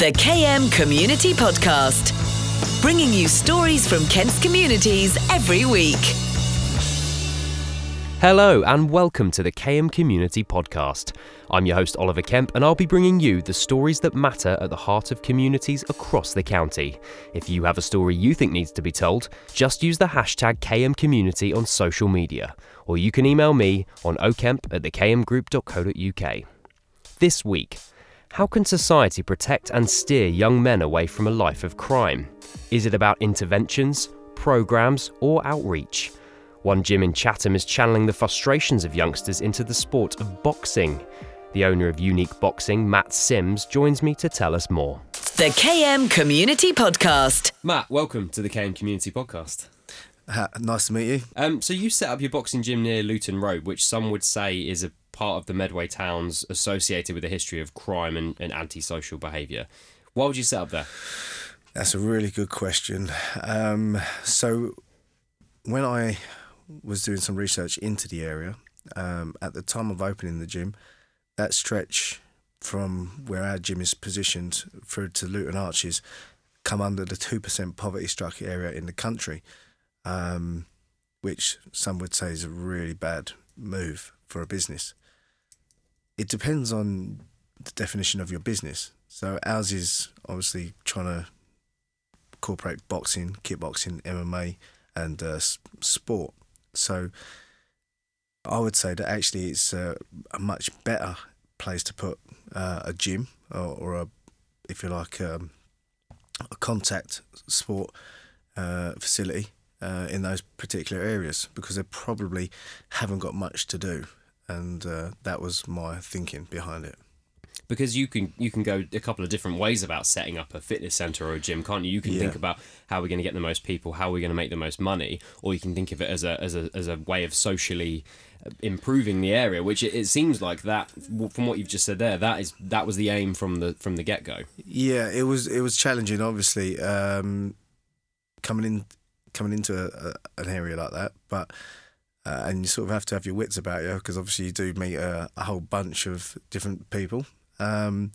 The KM Community Podcast, bringing you stories from Kent's communities every week. Hello, and welcome to the KM Community Podcast. I'm your host, Oliver Kemp, and I'll be bringing you the stories that matter at the heart of communities across the county. If you have a story you think needs to be told, just use the hashtag KM Community on social media, or you can email me on okemp at thekmgroup.co.uk. This week, how can society protect and steer young men away from a life of crime? Is it about interventions, programs, or outreach? One gym in Chatham is channeling the frustrations of youngsters into the sport of boxing. The owner of Unique Boxing, Matt Sims, joins me to tell us more. The KM Community Podcast. Matt, welcome to the KM Community Podcast. Ha, nice to meet you. Um, so you set up your boxing gym near Luton Road, which some would say is a part of the Medway towns associated with a history of crime and, and antisocial behaviour. Why would you set up there? That's a really good question. Um, so, when I was doing some research into the area, um, at the time of opening the gym, that stretch from where our gym is positioned through to Luton Arches come under the 2% poverty struck area in the country, um, which some would say is a really bad move for a business it depends on the definition of your business. So ours is obviously trying to incorporate boxing, kickboxing, MMA, and uh, sport. So I would say that actually it's a, a much better place to put uh, a gym or, or, a, if you like, um, a contact sport uh, facility uh, in those particular areas because they probably haven't got much to do and uh, that was my thinking behind it. Because you can you can go a couple of different ways about setting up a fitness center or a gym, can't you? You can yeah. think about how we're going to get the most people, how we're going to make the most money, or you can think of it as a as a as a way of socially uh, improving the area. Which it, it seems like that from what you've just said there, that is that was the aim from the from the get go. Yeah, it was it was challenging, obviously, um, coming in coming into a, a, an area like that, but uh, and you sort of have to have your wits about you because obviously you do meet a, a whole bunch of different people. Um,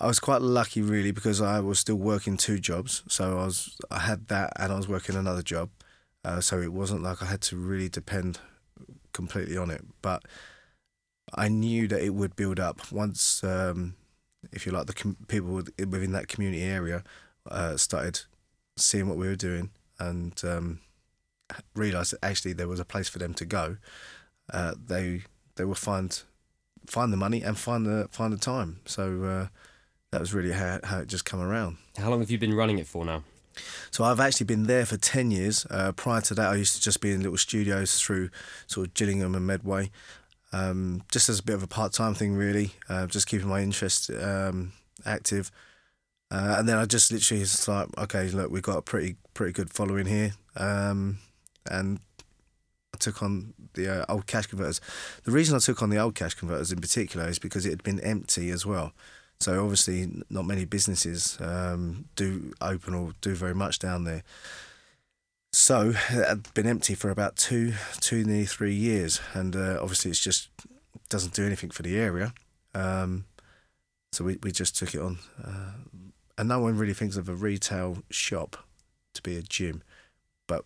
I was quite lucky really because I was still working two jobs, so I was I had that and I was working another job, uh, so it wasn't like I had to really depend completely on it. But I knew that it would build up once, um, if you like, the com- people within that community area uh, started seeing what we were doing and. Um, realised that actually there was a place for them to go, uh, they they will find find the money and find the find the time. So uh, that was really how how it just come around. How long have you been running it for now? So I've actually been there for ten years. Uh, prior to that, I used to just be in little studios through sort of Gillingham and Medway, um, just as a bit of a part time thing, really, uh, just keeping my interest um, active. Uh, and then I just literally was like, okay, look, we've got a pretty pretty good following here. Um, and I took on the uh, old cash converters. The reason I took on the old cash converters in particular is because it had been empty as well. So obviously, not many businesses um, do open or do very much down there. So it had been empty for about two, two nearly three years, and uh, obviously, it's just doesn't do anything for the area. Um, so we, we just took it on, uh, and no one really thinks of a retail shop to be a gym, but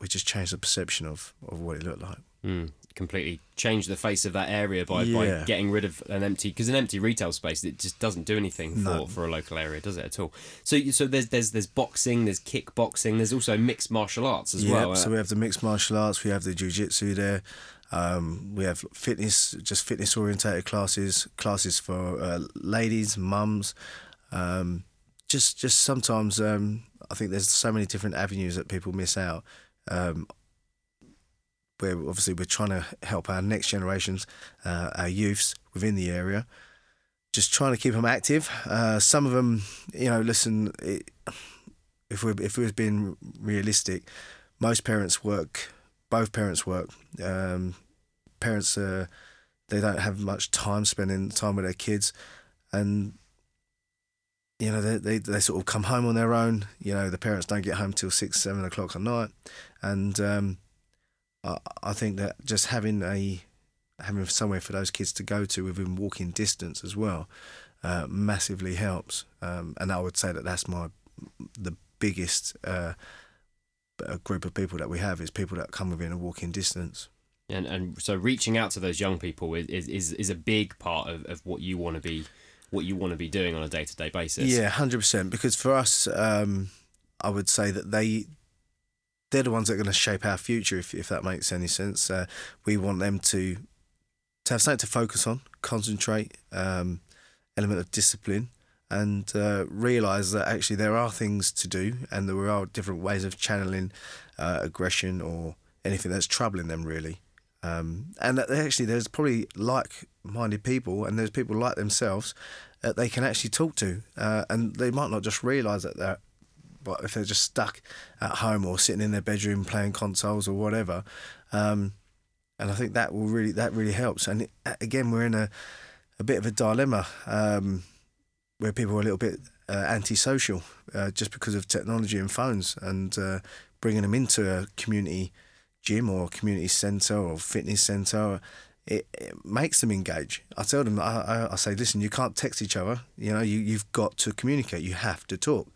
we just changed the perception of, of what it looked like. Mm, completely changed the face of that area by, yeah. by getting rid of an empty because an empty retail space it just doesn't do anything for, no. for a local area, does it at all? So so there's there's there's boxing, there's kickboxing, there's also mixed martial arts as yep, well. So we have the mixed martial arts, we have the jiu-jitsu there. Um, we have fitness, just fitness orientated classes, classes for uh, ladies, mums. Um, just, just sometimes um, I think there's so many different avenues that people miss out um, where obviously we're trying to help our next generations, uh, our youths within the area, just trying to keep them active. Uh, some of them, you know, listen, it, if we're if we're being realistic, most parents work, both parents work. Um, parents, uh, they don't have much time spending time with their kids, and you know, they, they, they sort of come home on their own. You know, the parents don't get home till six, seven o'clock at night, and um, I, I think that just having a having somewhere for those kids to go to within walking distance as well, uh, massively helps. Um, and I would say that that's my the biggest uh, group of people that we have is people that come within a walking distance. And and so reaching out to those young people is is, is a big part of, of what you want to be what you want to be doing on a day to day basis. Yeah, hundred percent. Because for us, um, I would say that they they're the ones that are going to shape our future. If if that makes any sense, uh, we want them to to have something to focus on, concentrate, um, element of discipline, and uh, realize that actually there are things to do and there are different ways of channeling uh, aggression or anything that's troubling them really. Um, and that actually there's probably like-minded people and there's people like themselves that they can actually talk to. Uh, and they might not just realize that they're but if they're just stuck at home or sitting in their bedroom playing consoles or whatever um, and I think that will really that really helps. And it, again we're in a a bit of a dilemma um, where people are a little bit uh, antisocial uh, just because of technology and phones and uh, bringing them into a community gym or community centre or fitness centre, it, it, makes them engage. I tell them, I, I, I, say, listen, you can't text each other. You know, you, you've got to communicate. You have to talk.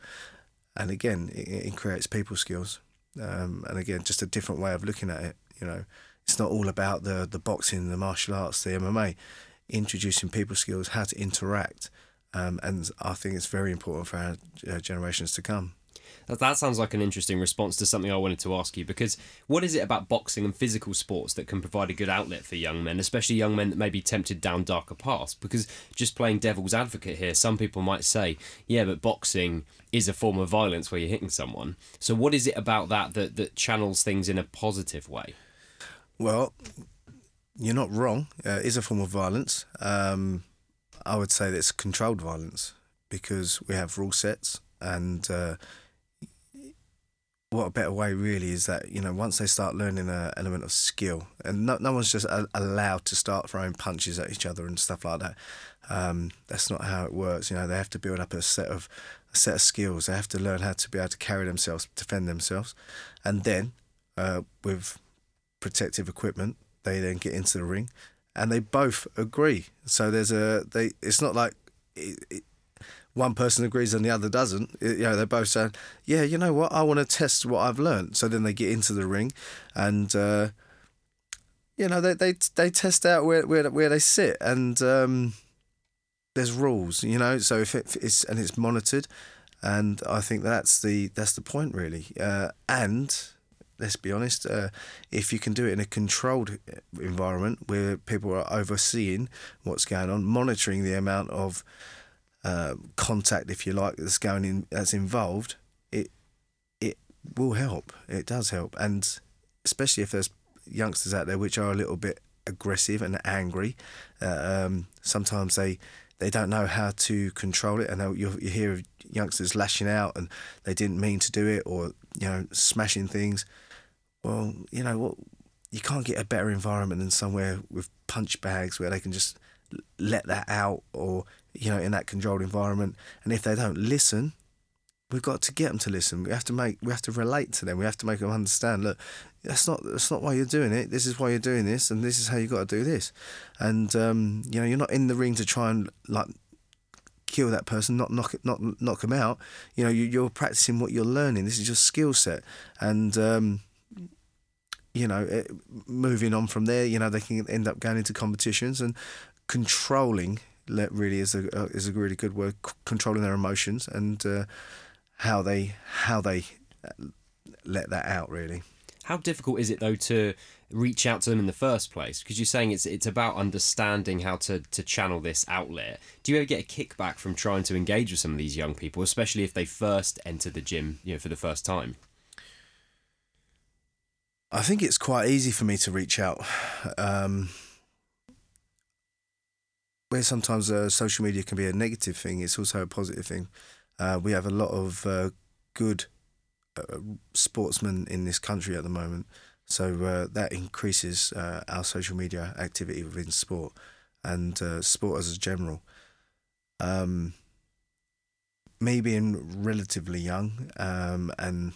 And again, it, it creates people skills. Um, and again, just a different way of looking at it. You know, it's not all about the, the boxing, the martial arts, the MMA. Introducing people skills, how to interact. Um, and I think it's very important for our uh, generations to come. That that sounds like an interesting response to something I wanted to ask you because what is it about boxing and physical sports that can provide a good outlet for young men, especially young men that may be tempted down darker paths? Because just playing devil's advocate here, some people might say, yeah, but boxing is a form of violence where you're hitting someone. So what is it about that that, that channels things in a positive way? Well, you're not wrong. Uh, it is a form of violence. Um, I would say that it's controlled violence because we have rule sets and uh, what a better way really is that you know once they start learning an element of skill and no, no one's just allowed to start throwing punches at each other and stuff like that. Um, that's not how it works you know they have to build up a set of a set of skills. They have to learn how to be able to carry themselves defend themselves. And then uh, with protective equipment they then get into the ring and they both agree. So there's a they it's not like it, it, one person agrees and the other doesn't, you know, they're both saying, "Yeah, you know what? I want to test what I've learned." So then they get into the ring, and uh, you know they they they test out where where where they sit, and um, there's rules, you know. So if it, it's and it's monitored, and I think that's the that's the point really. Uh, and let's be honest, uh, if you can do it in a controlled environment where people are overseeing what's going on, monitoring the amount of uh, contact, if you like, that's going in that's involved, it it will help. It does help, and especially if there's youngsters out there which are a little bit aggressive and angry. Uh, um, sometimes they they don't know how to control it, and you you hear of youngsters lashing out and they didn't mean to do it, or you know smashing things. Well, you know what, you can't get a better environment than somewhere with punch bags where they can just let that out, or you know, in that controlled environment. And if they don't listen, we've got to get them to listen. We have to make, we have to relate to them. We have to make them understand. Look, that's not that's not why you're doing it. This is why you're doing this, and this is how you got to do this. And um, you know, you're not in the ring to try and like kill that person, not knock it, not knock them out. You know, you, are practicing what you're learning. This is your skill set, and um, you know, it, moving on from there, you know, they can end up going into competitions and controlling really is a uh, is a really good word. C- controlling their emotions and uh, how they how they uh, let that out. Really. How difficult is it though to reach out to them in the first place? Because you're saying it's it's about understanding how to to channel this outlet. Do you ever get a kickback from trying to engage with some of these young people, especially if they first enter the gym, you know, for the first time? I think it's quite easy for me to reach out. Um, where sometimes uh, social media can be a negative thing, it's also a positive thing. Uh, we have a lot of uh, good uh, sportsmen in this country at the moment, so uh, that increases uh, our social media activity within sport and sport as a general. Um, me being relatively young um, and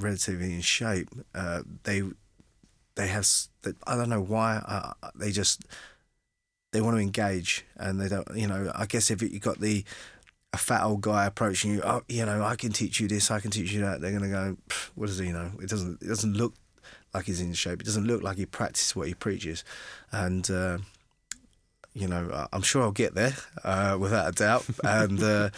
relatively in shape, they they have I don't know why they just they want to engage and they don't. You know, I guess if you got the a fat old guy approaching you, oh, you know, I can teach you this, I can teach you that. They're to go, what does he know? It doesn't. It doesn't look like he's in shape. It doesn't look like he practices what he preaches, and. Uh, you know, I'm sure I'll get there uh, without a doubt, and uh,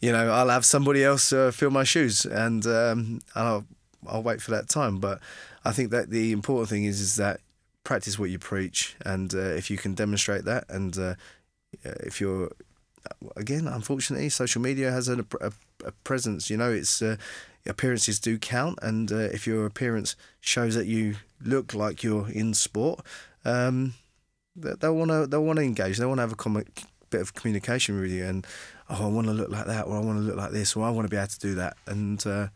you know, I'll have somebody else uh, fill my shoes, and um, I'll I'll wait for that time. But I think that the important thing is is that practice what you preach, and uh, if you can demonstrate that, and uh, if you're again, unfortunately, social media has a, a, a presence. You know, it's uh, appearances do count, and uh, if your appearance shows that you look like you're in sport, um, they'll want to they'll want to engage. They want to have a bit of communication with you, and oh, I want to look like that, or I want to look like this, or I want to be able to do that, and uh,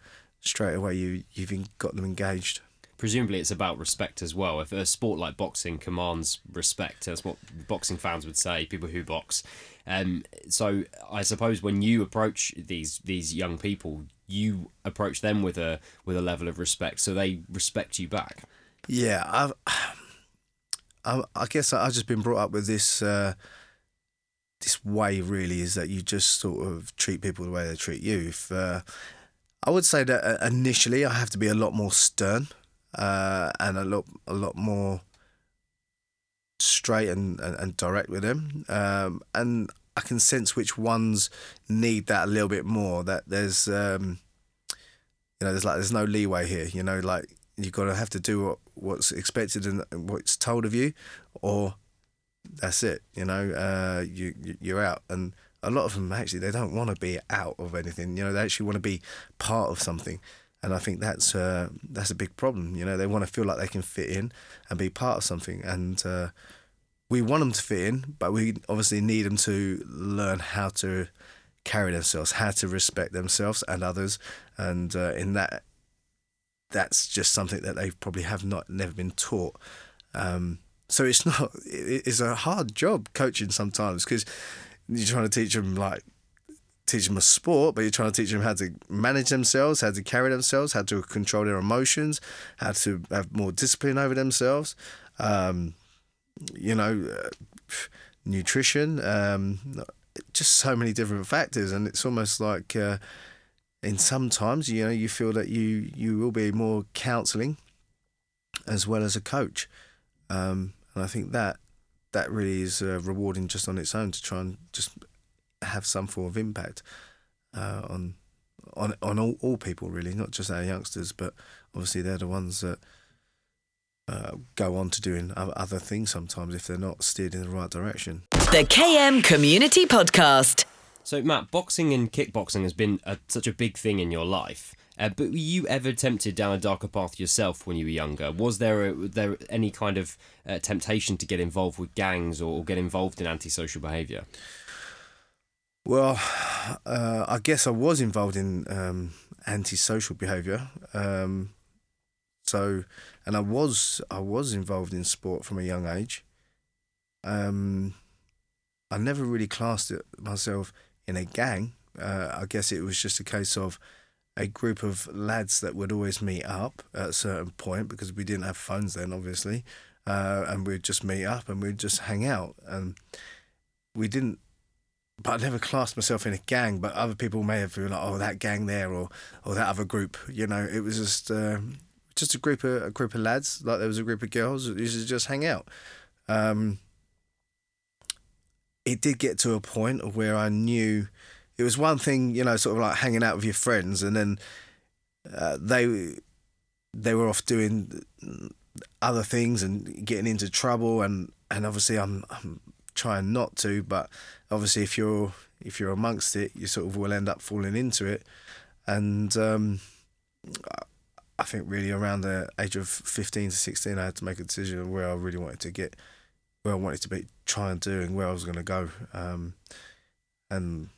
straight away you you've got them engaged presumably it's about respect as well. If a sport like boxing commands respect, that's what boxing fans would say, people who box. Um, so I suppose when you approach these these young people, you approach them with a with a level of respect, so they respect you back. Yeah, I've, I, I guess I've just been brought up with this. Uh, this way really is that you just sort of treat people the way they treat you. If uh, I would say that uh, initially I have to be a lot more stern uh, and a lot a lot more straight and, and, and direct with them. Um, and I can sense which ones need that a little bit more. That there's um, you know there's like there's no leeway here. You know like you've got to have to do what, what's expected and what's told of you, or that's it. You know uh, you you're out and. A lot of them actually they don't want to be out of anything. You know they actually want to be part of something and I think that's uh, that's a big problem. You know, they want to feel like they can fit in and be part of something, and uh, we want them to fit in, but we obviously need them to learn how to carry themselves, how to respect themselves and others, and uh, in that, that's just something that they probably have not never been taught. Um, so it's not it's a hard job coaching sometimes because you're trying to teach them like teach them a sport, but you're trying to teach them how to manage themselves, how to carry themselves, how to control their emotions, how to have more discipline over themselves. Um, you know, uh, nutrition, um, just so many different factors, and it's almost like. Uh, in sometimes you know you feel that you you will be more counselling as well as a coach um, and I think that that really is uh, rewarding just on its own to try and just have some form of impact uh, on on on all, all people really, not just our youngsters, but obviously they're the ones that uh, go on to doing other things sometimes if they're not steered in the right direction. The KM Community Podcast. So, Matt, boxing and kickboxing has been a, such a big thing in your life. Uh, but were you ever tempted down a darker path yourself when you were younger? Was there a, there any kind of uh, temptation to get involved with gangs or, or get involved in antisocial behaviour? Well, uh, I guess I was involved in um, antisocial behaviour. Um, so, and I was I was involved in sport from a young age. Um, I never really classed myself in a gang. Uh, I guess it was just a case of a group of lads that would always meet up at a certain point because we didn't have phones then, obviously, uh, and we'd just meet up and we'd just hang out. And we didn't but I never classed myself in a gang. But other people may have been like, "Oh, that gang there," or "or that other group." You know, it was just uh, just a group of a group of lads. Like there was a group of girls who used to just hang out. Um, it did get to a point where I knew it was one thing, you know, sort of like hanging out with your friends, and then uh, they they were off doing other things and getting into trouble, and and obviously I'm I'm trying not to, but obviously if you're if you're amongst it, you sort of will end up falling into it. And um, I think really around the age of fifteen to sixteen, I had to make a decision of where I really wanted to get, where I wanted to be, try and do, and where I was going to go. Um, and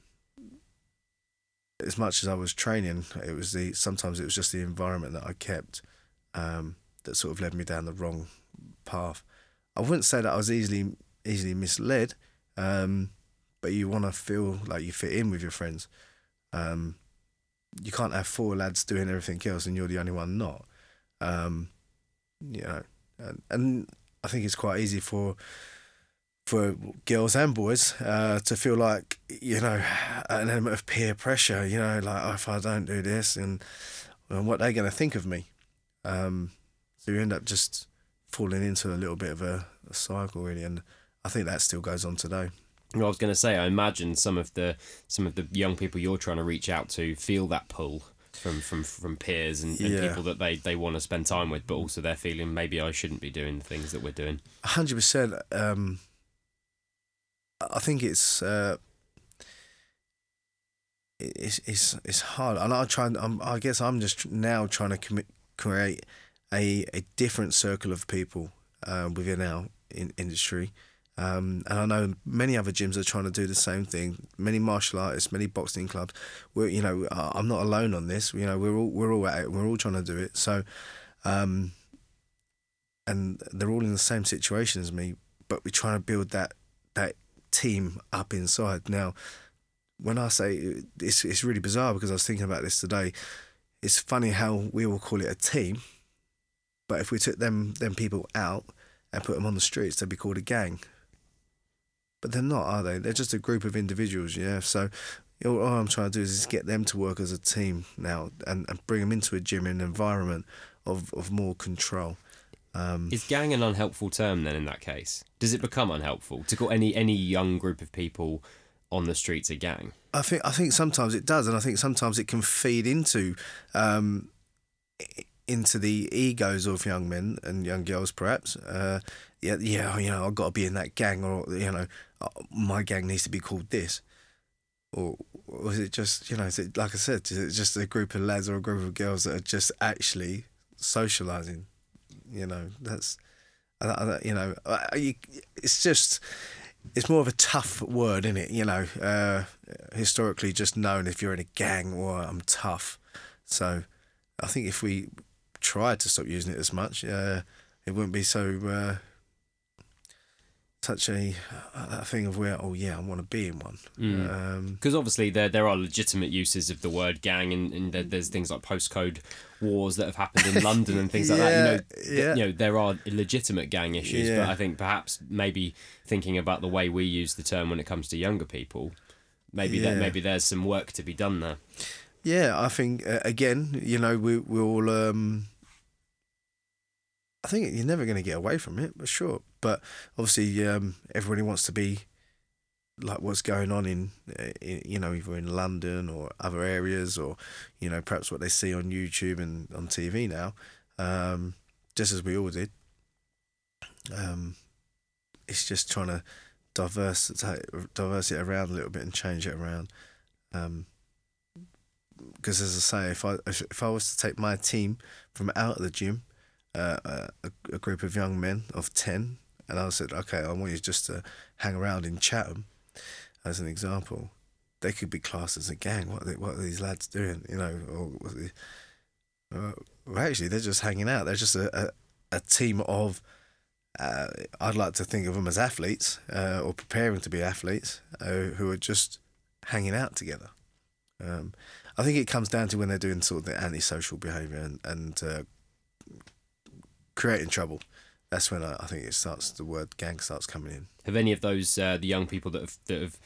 as much as I was training, it was the sometimes it was just the environment that I kept um, that sort of led me down the wrong path. I wouldn't say that I was easily easily misled, um, but you want to feel like you fit in with your friends. Um, you can't have four lads doing everything else and you're the only one not. Um, you know, and, and I think it's quite easy for for girls and boys uh, to feel like you know an element of peer pressure. You know, like oh, if I don't do this, and, and what they're going to think of me. Um, so you end up just falling into a little bit of a, a cycle, really, and I think that still goes on today. Well, I was going to say, I imagine some of the some of the young people you're trying to reach out to feel that pull from from from peers and, and Yeah. people that they they want to spend time with, but also they're feeling maybe I shouldn't be doing the things that we're doing. hundred percent. I think it's uh, it's it's it's hard, and I try. I'm, I guess I'm just now trying to commit, create a a different circle of people uh, within our in, industry. Um, and I know many other gyms are trying to do the same thing. Many martial artists, many boxing clubs. We're, you know, I'm not alone on this. You know, we're all we're all at it. We're all trying to do it. So, um, and they're all in the same situation as me, but we're trying to build that that team up inside. Now, when I say it's it's really bizarre because I was thinking about this today. It's funny how we all call it a team, but if we took them them people out and put them on the streets, they'd be called a gang. But they're not, are they? They're just a group of individuals, yeah. So all I'm trying to do is get them to work as a team now and, and bring them into a gym and environment of, of more control. Um, Is gang an unhelpful term then in that case? Does it become unhelpful to call any any young group of people on the streets a gang? I think I think sometimes it does, and I think sometimes it can feed into um, into the egos of young men and young girls, perhaps. Uh, yeah, yeah, you know, I've got to be in that gang, or you know, uh, my gang needs to be called this. Or was it just you know? Is it like I said? Is it just a group of lads or a group of girls that are just actually socializing? You know, that's you know, it's just it's more of a tough word, isn't it? You know, uh, historically just known if you're in a gang or I'm tough. So I think if we tried to stop using it as much, uh, it wouldn't be so uh, such a, a thing of where oh yeah I want to be in one. Mm. Um, Because obviously there there are legitimate uses of the word gang, and, and there, there's things like postcode wars that have happened in London and things like that. You know, Yeah, you know there are legitimate gang issues, but I think perhaps maybe thinking about the way we use the term when it comes to younger people, maybe that Yeah. maybe there's some work to be done there. Yeah, I think uh, again, you know, we we all. Um, I think you're never going to get away from it, but sure. But obviously, um, everybody wants to be like what's going on in, uh, in, you know, either in London or other areas, or you know, perhaps what they see on YouTube and on TV now, um, just as we all did. Um, it's just trying to diverse diverse it around a little bit and change it around. Um, because as I say, if I if I was to take my team from out of the gym, a, a group of young men of ten, and I said, okay, I want you just to hang around in Chatham, as an example, they could be classed as a gang. What are, they, what are these lads doing? You know, or uh, actually, they're just hanging out. They're just a a, a team of. Uh, I'd like to think of them as athletes uh, or preparing to be athletes uh, who are just hanging out together. Um, I think it comes down to when they're doing sort of the antisocial behaviour and, and uh, creating trouble. That's when I, I think it starts. The word gang starts coming in. Have any of those uh, the young people that have that have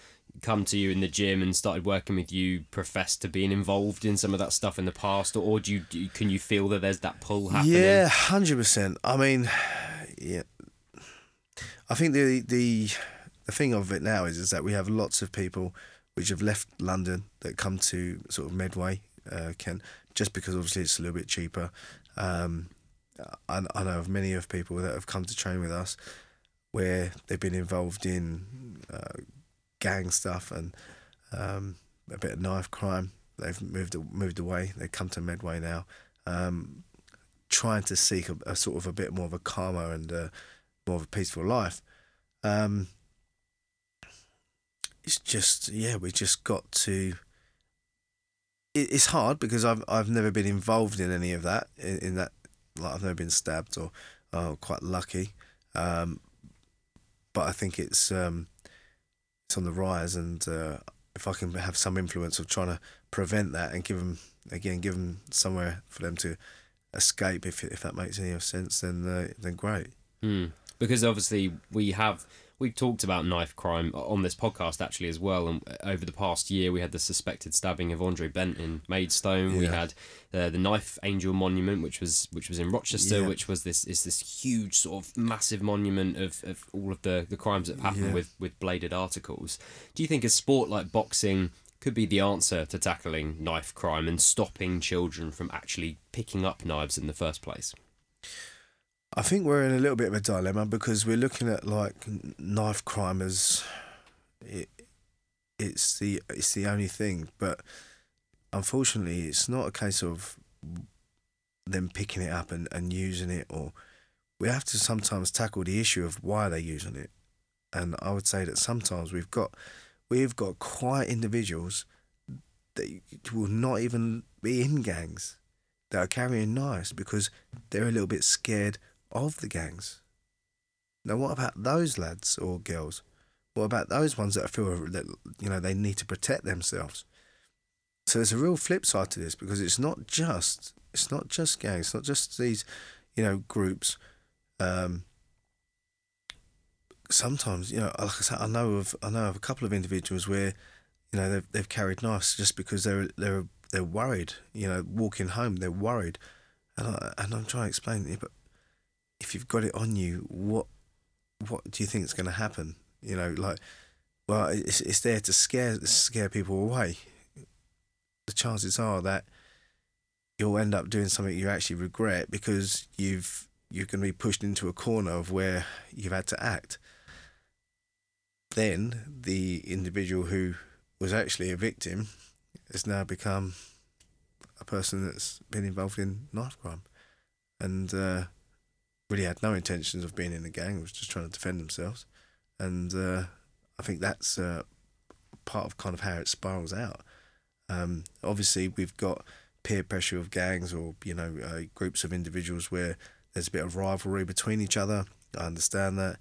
come to you in the gym and started working with you professed to being involved in some of that stuff in the past, or, or do you, do can you feel that there's that pull happening? Yeah, hundred percent. I mean, yeah. I think the the the thing of it now is is that we have lots of people which have left London that come to sort of Medway, uh, Kent, just because obviously it's a little bit cheaper. Um, I, know of many of people that have come to train with us where they've been involved in uh, gang stuff and um, a bit of knife crime. They've moved moved away. They come to Medway now, um, trying to seek a, a sort of a bit more of a calmer and uh, more of a peaceful life. Um, it's just yeah, we just got to. It, it's hard because I've I've never been involved in any of that in, in that like I've never been stabbed or oh quite lucky, um, but I think it's um, it's on the rise and uh, if I can have some influence of trying to prevent that and give them again give them somewhere for them to escape if if that makes any sense then uh, then great. Hmm. Because obviously we have We've talked about knife crime on this podcast actually as well, and over the past year we had the suspected stabbing of Andre Bent in Maidstone. We had uh, the Knife Angel Monument, which was which was in Rochester, Yeah. which was this is this huge sort of massive monument of, of all of the, the crimes that have happened Yeah. with with bladed articles. Do you think a sport like boxing could be the answer to tackling knife crime and stopping children from actually picking up knives in the first place? I think we're in a little bit of a dilemma because we're looking at like knife crime as it, it's the it's the only thing, but unfortunately, it's not a case of them picking it up and, and using it, or we have to sometimes tackle the issue of why they're using it, and I would say that sometimes we've got we've got quiet individuals that will not even be in gangs that are carrying knives because they're a little bit scared of the gangs. Now, what about those lads or girls? What about those ones that feel that you know they need to protect themselves? So there's a real flip side to this because it's not just it's not just gangs, it's not just these you know groups. Um, sometimes you know, like I said, I know of I know of a couple of individuals where you know they've they've carried knives just because they're they're they're worried. You know, walking home they're worried, and I and I'm trying to explain it, but if you've got it on you, what what do you think is going to happen? You know, like, well, it's it's there to scare scare people away. The chances are that you'll end up doing something you actually regret because you've you're going to be pushed into a corner of where you've had to act. Then the individual who was actually a victim has now become a person that's been involved in knife crime, and. Uh, really had no intentions of being in a gang. Was just trying to defend themselves, and uh, I think that's uh, part of kind of how it spirals out. Um, obviously, we've got peer pressure of gangs or you know uh, groups of individuals where there's a bit of rivalry between each other. I understand that.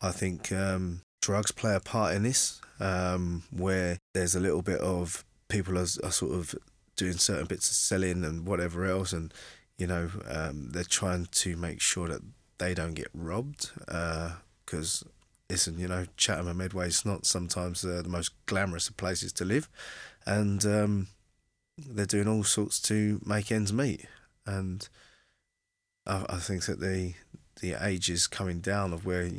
I think um, drugs play a part in this, um, where there's a little bit of people are, are sort of doing certain bits of selling and whatever else, and you know, um, they're trying to make sure that they don't get robbed. Because, listen, you know, Chatham and Medway is not sometimes uh, the most glamorous of places to live. And um, they're doing all sorts to make ends meet. And I, I think that the the age is coming down of where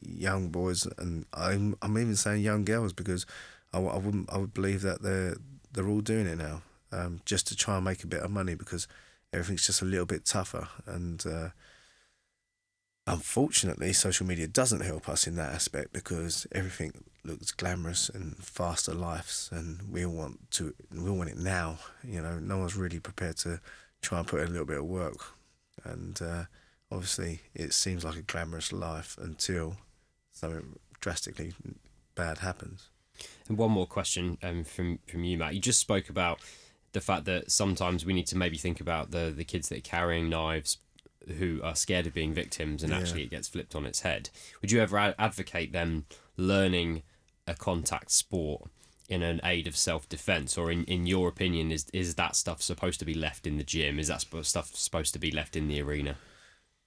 young boys and I'm I'm even saying young girls because I, I wouldn't I would believe that they're they're all doing it now um, just to try and make a bit of money because everything's just a little bit tougher. And uh, unfortunately social media doesn't help us in that aspect because everything looks glamorous and faster lives and we want to we want it now you know. No one's really prepared to try and put in a little bit of work. And uh, obviously it seems like a glamorous life until something drastically bad happens. And one more question um, from from you, Matt. You just spoke about the fact that sometimes we need to maybe think about the the kids that are carrying knives who are scared of being victims and Yeah. actually it gets flipped on its head. Would you ever ad- advocate them learning a contact sport in an aid of self defense, or in, in your opinion, is is that stuff supposed to be left in the gym? Is that sp- stuff supposed to be left in the arena?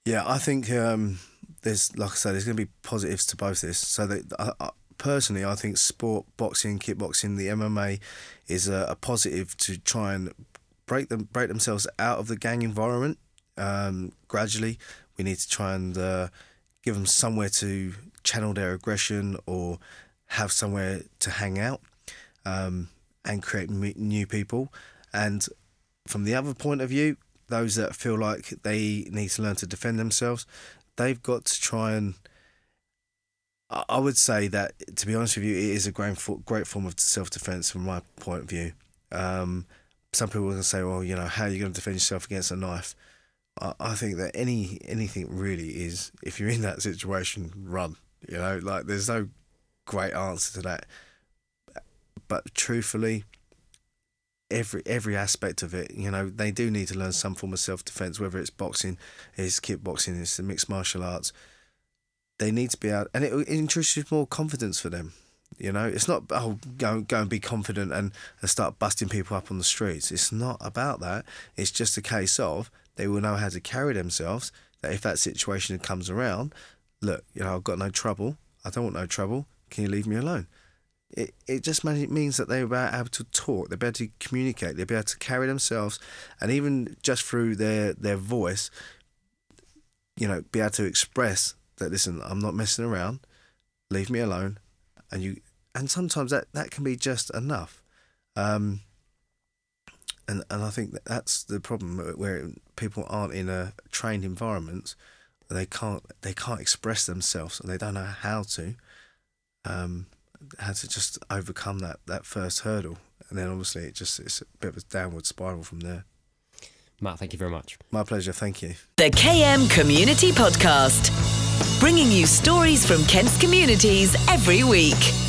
Yeah, I think um, there's, like I said, there's going to be positives to both this. So that I, I, personally, I think sport, boxing, kickboxing, the MMA is a, a positive to try and break them, break themselves out of the gang environment. Um, gradually, we need to try and uh, give them somewhere to channel their aggression or have somewhere to hang out um, and create new people. And from the other point of view, those that feel like they need to learn to defend themselves, they've got to try and. I would say that, to be honest with you, it is a great, great form of self defense from my point of view. Um, some people are to say, well, you know, how are you going to defend yourself against a knife? I, I think that any anything really is, if you're in that situation, run. You know, like there's no great answer to that. But truthfully, every every aspect of it, you know, they do need to learn some form of self defense, whether it's boxing, it's kickboxing, it's the mixed martial arts. They need to be out, and it, introduces more confidence for them. You know, it's not oh go go and be confident and, and start busting people up on the streets. It's not about that. It's just a case of they will know how to carry themselves. That if that situation comes around, look, you know, I've got no trouble. I don't want no trouble. Can you leave me alone? It, it just means that they're able to talk, they're able to communicate, they're able to carry themselves, and even just through their, their voice, you know, be able to express that, listen, I'm not messing around, leave me alone. And you, and sometimes that, that can be just enough. Um, and, and I think that that's the problem where people aren't in a trained environment. They can't they can't express themselves. And they don't know how to um, how to just overcome that that first hurdle. And then obviously it just it's a bit of a downward spiral from there. Matt thank you very much. My pleasure. Thank you. The km community podcast bringing you stories from kent's communities every week